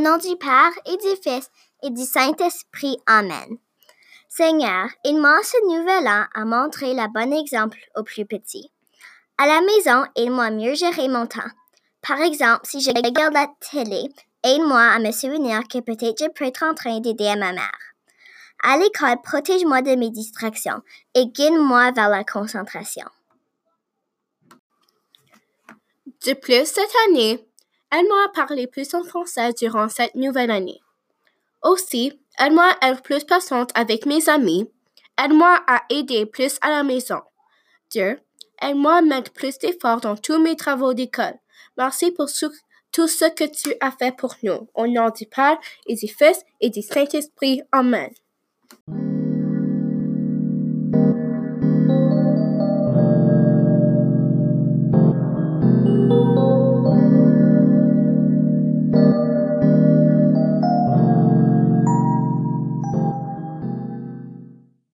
nom du Père et du Fils et du Saint-Esprit. Amen. Seigneur, aide-moi ce nouvel an à montrer le bon exemple aux plus petits. À la maison, aide-moi mieux gérer mon temps. Par exemple, si je regarde la télé, aide-moi à me souvenir que peut-être je peux être en train d'aider à ma mère. À l'école, protège-moi de mes distractions et guide-moi vers la concentration. De plus, cette année, aide-moi à parler plus en français durant cette nouvelle année. Aussi, aide-moi à être plus patiente avec mes amis. Aide-moi à aider plus à la maison. Dieu, aide-moi à mettre plus d'efforts dans tous mes travaux d'école. Merci pour tout ce que tu as fait pour nous. Au nom du Père et du Fils et du Saint-Esprit. Amen.